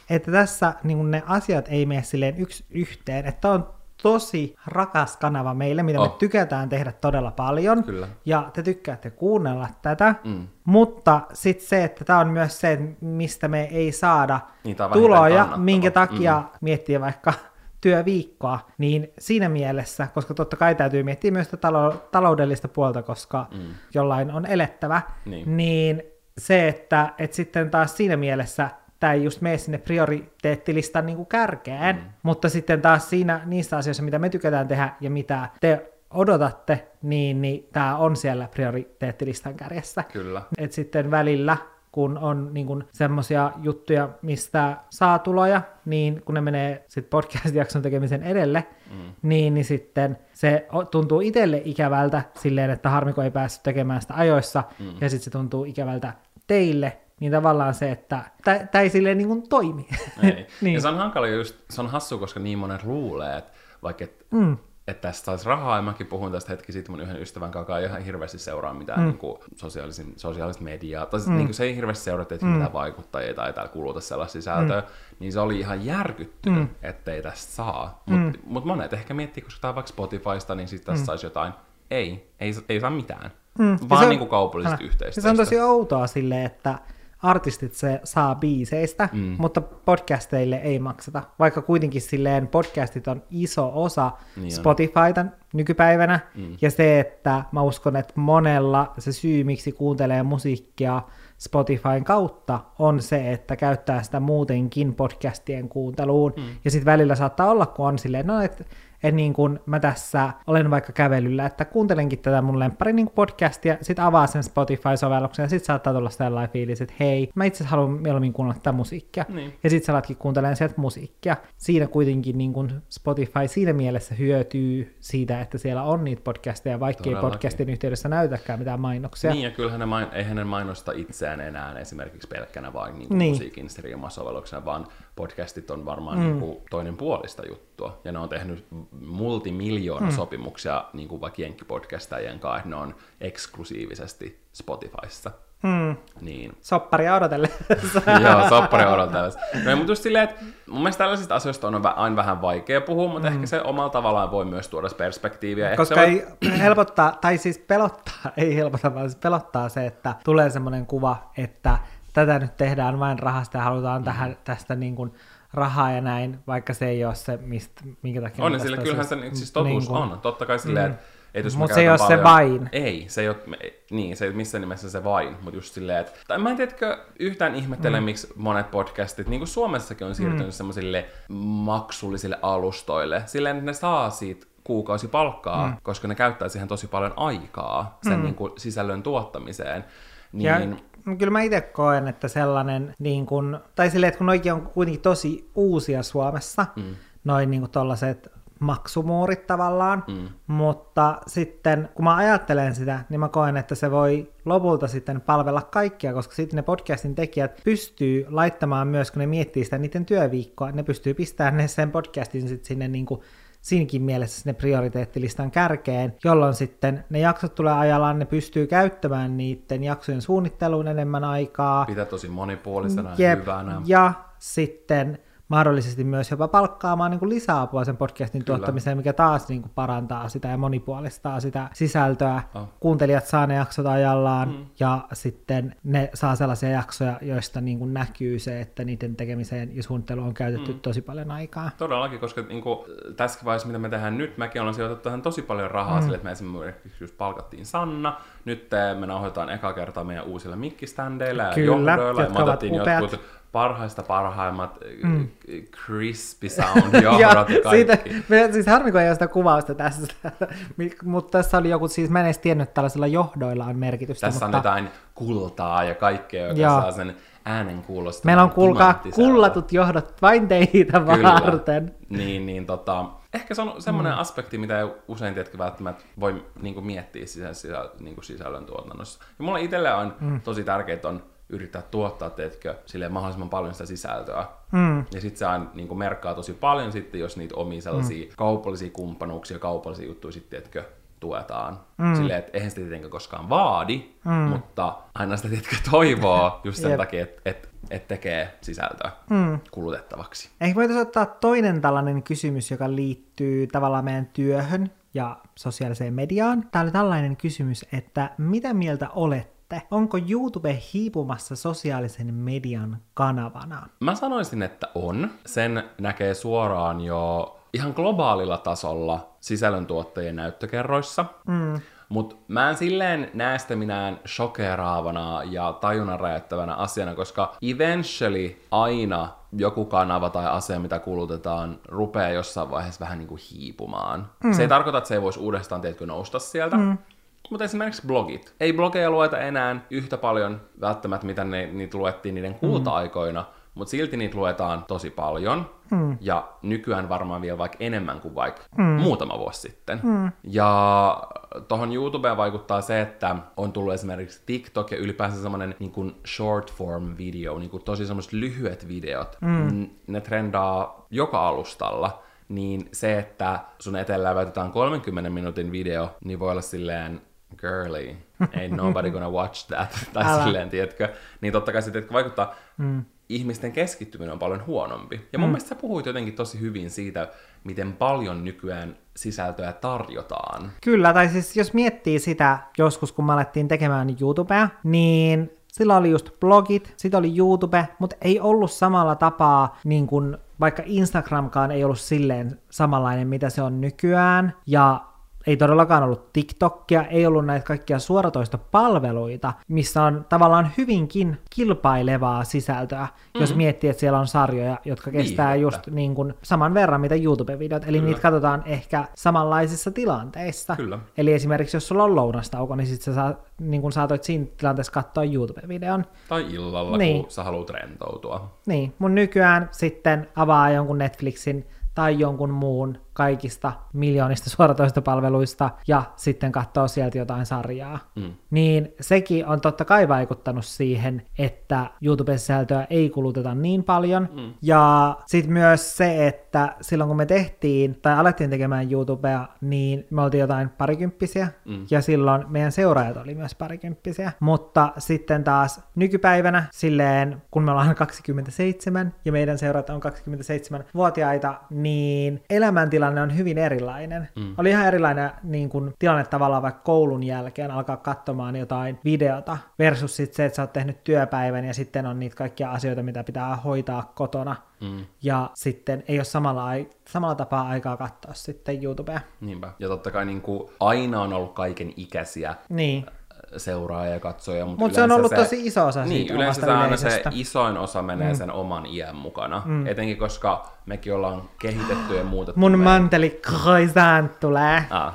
että tässä niin ne asiat ei mene silleen yksi yhteen, että on tosi rakas kanava meille, mitä oh. me tykätään tehdä todella paljon. Kyllä. Ja te tykkäätte kuunnella tätä. Mm. Mutta sitten se, että tämä on myös se, mistä me ei saada niin, tuloja, minkä takia mm. miettiä vaikka *laughs* työviikkoa, niin siinä mielessä, koska totta kai täytyy miettiä myös talo- taloudellista puolta, koska mm. jollain on elettävä, niin, niin se, että, että sitten taas siinä mielessä tämä ei just mene sinne prioriteettilistan niin kuin kärkeen, mm. mutta sitten taas siinä niissä asioissa, mitä me tykätään tehdä ja mitä te odotatte, niin, niin tämä on siellä prioriteettilistan kärjessä. Kyllä. Et sitten välillä, kun on niin semmoisia juttuja, mistä saa tuloja, niin kun ne menee sit podcast-jakson tekemisen edelle, mm. niin, niin sitten se tuntuu itselle ikävältä silleen, että harmiko ei päässyt tekemään sitä ajoissa, mm. ja sitten se tuntuu ikävältä teille, niin tavallaan se, että tämä ei silleen niin kuin toimi. Ei. *laughs* niin. Ja se on hankala just, se on hassu, koska niin monet luulee, että vaikka et, mm. että tästä saisi rahaa, ja mäkin puhuin tästä hetki sitten mun yhden ystävän kanssa, joka ei ihan hirveästi seuraa mitään mm. niin kuin, sosiaalisen, sosiaalista mediaa, tai mm. niin kuin, se ei hirveästi seuraa että mm. mitään vaikuttajia tai täällä kuluta sellaista sisältöä, mm. niin se oli ihan järkyttynyt, mm. ettei tästä saa. Mutta mm. mut monet ehkä miettii, koska tämä on vaikka Spotifysta, niin sitten tästä mm. saisi jotain. Ei, ei, ei saa mitään. Mm. Vaan on, niin kuin kaupallisesta yhteistyöstä. Se on tosi outoa silleen, että artistit se saa biiseistä, mm. mutta podcasteille ei makseta. Vaikka kuitenkin silleen podcastit on iso osa niin Spotifyta nykypäivänä. Mm. Ja se, että mä uskon, että monella se syy, miksi kuuntelee musiikkia Spotifyn kautta, on se, että käyttää sitä muutenkin podcastien kuunteluun. Mm. Ja sitten välillä saattaa olla, kun on silleen, no, että että niin kun mä tässä olen vaikka kävelyllä, että kuuntelenkin tätä mun lemppari niin podcastia, sit avaa sen Spotify-sovelluksen ja sit saattaa tulla sellainen fiilis, että hei, mä itse asiassa haluan mieluummin kuunnella tätä musiikkia. Niin. Ja sit sä alatkin kuuntelemaan sieltä musiikkia. Siinä kuitenkin niin kun Spotify siinä mielessä hyötyy siitä, että siellä on niitä podcasteja, vaikka ei podcastin yhteydessä näytäkään mitään mainoksia. Niin, ja kyllähän ne main, eihän ne mainosta itseään enää esimerkiksi pelkkänä vain niin niin. musiikin streamasovelluksena, vaan podcastit on varmaan mm. niin kuin toinen puolista juttua. Ja ne on tehnyt multimiljoona mm. sopimuksia niin kuin vaikka jenkkipodcastajien kanssa, että ne on eksklusiivisesti Spotifyssa. Hmm. Niin. Sopparia odotelle. *laughs* Joo, sopparia odotelle. No, mutta just silleen, että mun mielestä tällaisista asioista on aina vähän vaikea puhua, mutta hmm. ehkä se omalla tavallaan voi myös tuoda perspektiiviä. Koska se ei *clears throat* helpottaa, tai siis pelottaa, ei helpota, vaan siis pelottaa se, että tulee semmoinen kuva, että tätä nyt tehdään vain rahasta ja halutaan mm. tähän, tästä niin kuin rahaa ja näin, vaikka se ei ole se, mistä, minkä takia... On, sillä kyllähän se siis totuus niin kuin, on. Totta kai silleen, mm. että mutta se ei ole paljon... se vain. Ei, se ei ole, niin, se ei ole missään nimessä se vain, mutta just silleen, että... Tai mä en tiedätkö yhtään ihmettele, mm. miksi monet podcastit, niin kuin Suomessakin on siirtynyt mm. semmoisille maksullisille alustoille, silleen, että ne saa siitä kuukausipalkkaa, mm. koska ne käyttää siihen tosi paljon aikaa sen mm. niin kuin, sisällön tuottamiseen. Niin, ja kyllä mä itse koen, että sellainen, niin kun, tai silleen, että kun noikin on kuitenkin tosi uusia Suomessa, mm. noin niin tollaset maksumuurit tavallaan, mm. mutta sitten kun mä ajattelen sitä, niin mä koen, että se voi lopulta sitten palvella kaikkia, koska sitten ne podcastin tekijät pystyy laittamaan myös, kun ne miettii sitä niiden työviikkoa, ne pystyy pistämään ne sen podcastin sitten sinne niin kuin siinäkin mielessä sinne prioriteettilistan kärkeen, jolloin sitten ne jaksot tulee ajallaan, ne pystyy käyttämään niiden jaksojen suunnitteluun enemmän aikaa. Pitää tosi monipuolisena ja hyvänä. Ja sitten mahdollisesti myös jopa palkkaamaan niin kuin lisäapua sen podcastin Kyllä. tuottamiseen, mikä taas niin kuin parantaa sitä ja monipuolistaa sitä sisältöä. Oh. Kuuntelijat saa ne jaksot ajallaan mm. ja sitten ne saa sellaisia jaksoja, joista niin kuin näkyy se, että niiden tekemiseen ja suunnitteluun on käytetty mm. tosi paljon aikaa. Todellakin, koska niin kuin, tässä vaiheessa, mitä me tehdään nyt, mäkin olen sijoitettu tähän tosi paljon rahaa mm. sille, että me esimerkiksi just palkattiin Sanna, nyt me nauhoitetaan eka kertaa meidän uusilla mikkiständeillä ja Kyllä, johdoilla, ja me otettiin jotkut parhaista parhaimmat mm. crispy sound johdot *laughs* ja, ja. Siitä, me, siis harmi, kun ei ole sitä kuvausta tässä, *laughs* mutta tässä oli joku, siis mä en edes tiennyt, että tällaisilla johdoilla on merkitystä. Tässä mutta... on jotain kultaa ja kaikkea, joka ja. saa sen äänen kuulostaa. Meillä on kuulkaa kullatut johdot vain teitä varten. Niin, niin tota, ehkä se on semmoinen mm. aspekti, mitä ei usein tietkö välttämättä voi niin kuin, miettiä sisä, sisä, niin kuin sisällön tuotannossa. Ja mulle itselle on mm. tosi tärkeää on yrittää tuottaa, teetkö, sille mahdollisimman paljon sitä sisältöä. Mm. Ja sitten se on, niin kuin merkkaa tosi paljon sitten, jos niitä omia sellaisia mm. kaupallisia kumppanuuksia, kaupallisia juttuja sitten, teetkö, tuetaan. Mm. Silleen, että eihän sitä tietenkään koskaan vaadi, mm. mutta aina sitä tietkö toivoo just sen takia, että et, et tekee sisältöä mm. kulutettavaksi. Ehkä voitaisiin ottaa toinen tällainen kysymys, joka liittyy tavallaan meidän työhön ja sosiaaliseen mediaan. Tämä oli tällainen kysymys, että mitä mieltä olet sitten, onko YouTube hiipumassa sosiaalisen median kanavana? Mä sanoisin, että on. Sen näkee suoraan jo ihan globaalilla tasolla sisällöntuottajien näyttökerroissa. Mm. Mutta mä en silleen näe sitä minään shokeraavana ja tajunnan räjättävänä asiana, koska eventually aina joku kanava tai asia, mitä kulutetaan, rupeaa jossain vaiheessa vähän niin kuin hiipumaan. Mm. Se ei tarkoita, että se ei voisi uudestaan, tiedätkö, nousta sieltä. Mm. Mutta esimerkiksi blogit. Ei blogeja lueta enää yhtä paljon välttämättä, mitä ne, niitä luettiin niiden kulta-aikoina, mm. Mutta silti niitä luetaan tosi paljon. Mm. Ja nykyään varmaan vielä vaikka enemmän kuin vaikka mm. muutama vuosi sitten. Mm. Ja tuohon YouTubeen vaikuttaa se, että on tullut esimerkiksi TikTok ja ylipäänsä semmoinen niin short form video, niin kuin tosi semmoiset lyhyet videot. Mm. Ne trendaa joka alustalla niin se, että sun eteen läväytetään 30 minuutin video, niin voi olla silleen, girly, ain't nobody gonna watch that, *laughs* tai Älä. silleen, tiedätkö, niin totta kai että vaikuttaa, mm. Ihmisten keskittyminen on paljon huonompi. Ja mun mm. mielestä sä puhuit jotenkin tosi hyvin siitä, miten paljon nykyään sisältöä tarjotaan. Kyllä, tai siis jos miettii sitä joskus, kun me alettiin tekemään YouTubea, niin sillä oli just blogit, sitten oli YouTube, mutta ei ollut samalla tapaa niin kuin vaikka Instagramkaan ei ollut silleen samanlainen, mitä se on nykyään, ja ei todellakaan ollut TikTokia, ei ollut näitä kaikkia suoratoistopalveluita, missä on tavallaan hyvinkin kilpailevaa sisältöä, mm-hmm. jos miettii, että siellä on sarjoja, jotka kestää Viihdettä. just niin kuin saman verran mitä YouTube-videot, eli Kyllä. niitä katsotaan ehkä samanlaisissa tilanteissa. Kyllä. Eli esimerkiksi jos sulla on lounastauko, niin sit sä saa, niin kun saatoit siinä tilanteessa katsoa YouTube-videon. Tai illalla, Niin. kun sä haluat rentoutua. Niin, mun nykyään sitten avaa jonkun Netflixin tai jonkun muun kaikista miljoonista *laughs* suoratoistopalveluista ja sitten katsoo sieltä jotain sarjaa. Mm. Niin sekin on totta kai vaikuttanut siihen, että YouTube-sisältöä ei kuluteta niin paljon. Mm. Ja sitten myös se, että silloin kun me tehtiin tai alettiin tekemään YouTubea, niin me oltiin jotain parikymppisiä mm. ja silloin meidän seuraajat oli myös parikymppisiä. Mutta sitten taas nykypäivänä silleen, kun me ollaan *laughs* 27 ja meidän seuraajat on 27-vuotiaita, niin elämäntilanne on hyvin erilainen. Mm. Oli ihan erilainen niin kuin, tilanne tavallaan vaikka koulun jälkeen alkaa katsomaan jotain videota versus sit se, että sä oot tehnyt työpäivän ja sitten on niitä kaikkia asioita, mitä pitää hoitaa kotona. Mm. Ja sitten ei ole samalla, samalla tapaa aikaa katsoa sitten YouTubea. Niinpä. Ja totta kai niin kuin, aina on ollut kaiken ikäisiä Niin. Seuraajia ja katsoja. Mutta Mut se on ollut tosi iso osa Niin, siitä yleensä omasta se aina se isoin osa menee mm. sen oman iän mukana. Mm. Etenkin koska mekin ollaan kehitetty ja muutettu. Mun meidän- manteli croissant tulee. Ah.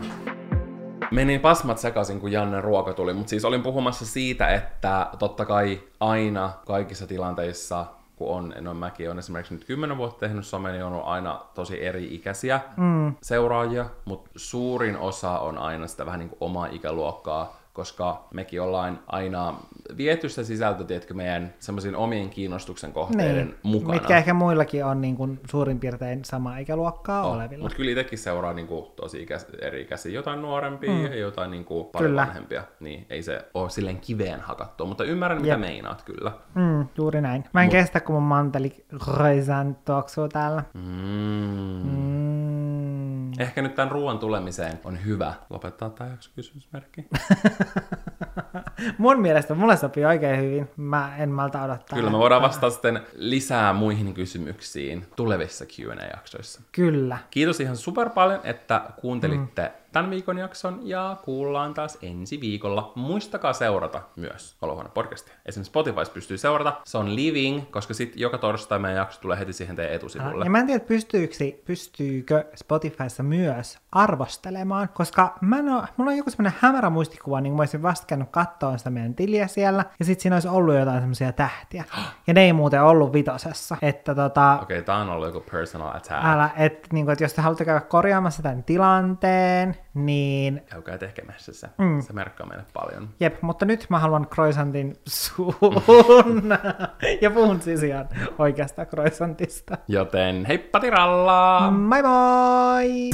Menin pasmat sekaisin, kun Janne ruoka tuli, mutta siis olin puhumassa siitä, että totta kai aina kaikissa tilanteissa, kun on, no mäkin olen esimerkiksi nyt 10 vuotta tehnyt somea, niin on ollut aina tosi eri ikäisiä mm. seuraajia, mutta suurin osa on aina sitä vähän niin kuin omaa ikäluokkaa, koska mekin ollaan aina viety sitä sisältöä, tiedätkö, meidän semmoisiin omien kiinnostuksen kohteiden Niin. mukana. Mitkä ehkä muillakin on niin kuin suurin piirtein samaa ikäluokkaa Oh, olevilla. Mutta kyllä itsekin seuraa niinku tosi ikäs, eri ikäisiä, jotain nuorempia mm. ja jotain niinku paljon Kyllä. vanhempia. Niin ei se ole silleen kiveen hakattua, mutta ymmärrän mitä Jep. meinaat kyllä. Mm, juuri näin. Mä en Mut- kestä, kun mun manteli croissant tuoksuu täällä. Mm. Mm. Ehkä nyt tämän ruoan tulemiseen on hyvä lopettaa tämä jakso kysymysmerkki. *laughs* Mun mielestä mulle sopii oikein hyvin. Mä en malta odottaa. Kyllä me voidaan vastata sitten lisää muihin kysymyksiin tulevissa Q&A-jaksoissa. Kyllä. Kiitos ihan super paljon, että kuuntelitte mm. Tämän viikon jakson ja kuullaan taas ensi viikolla. Muistakaa seurata myös Olohuone podcastia. Esimerkiksi Spotifys pystyy seurata. Se on living, koska sitten joka torstai meidän jakso tulee heti siihen teidän etusivulle. Ja mä en tiedä, pystyykö, pystyykö Spotifyssa myös arvostelemaan, koska mä en oo, mulla on joku semmoinen hämärä muistikuva, niin mä olisin vasta käynyt kattoon sitä meidän tiliä siellä, ja sitten siinä olisi ollut jotain semmoisia tähtiä. *gasps* Ja ne ei muuten ollut vitosessa. Että tota, Okei, okay, tää on ollut joku personal attack. älä, et, niin kuin, että jos te haluatte käydä korjaamassa tämän tilanteen, niin Käykää tekemässä se. Mm. Se merkkaa meille paljon. Jep, mutta nyt mä haluan croissantin suun. *laughs* ja puhun siis ihan oikeasta croissantista. Joten heippa tirallaa! Moi moi!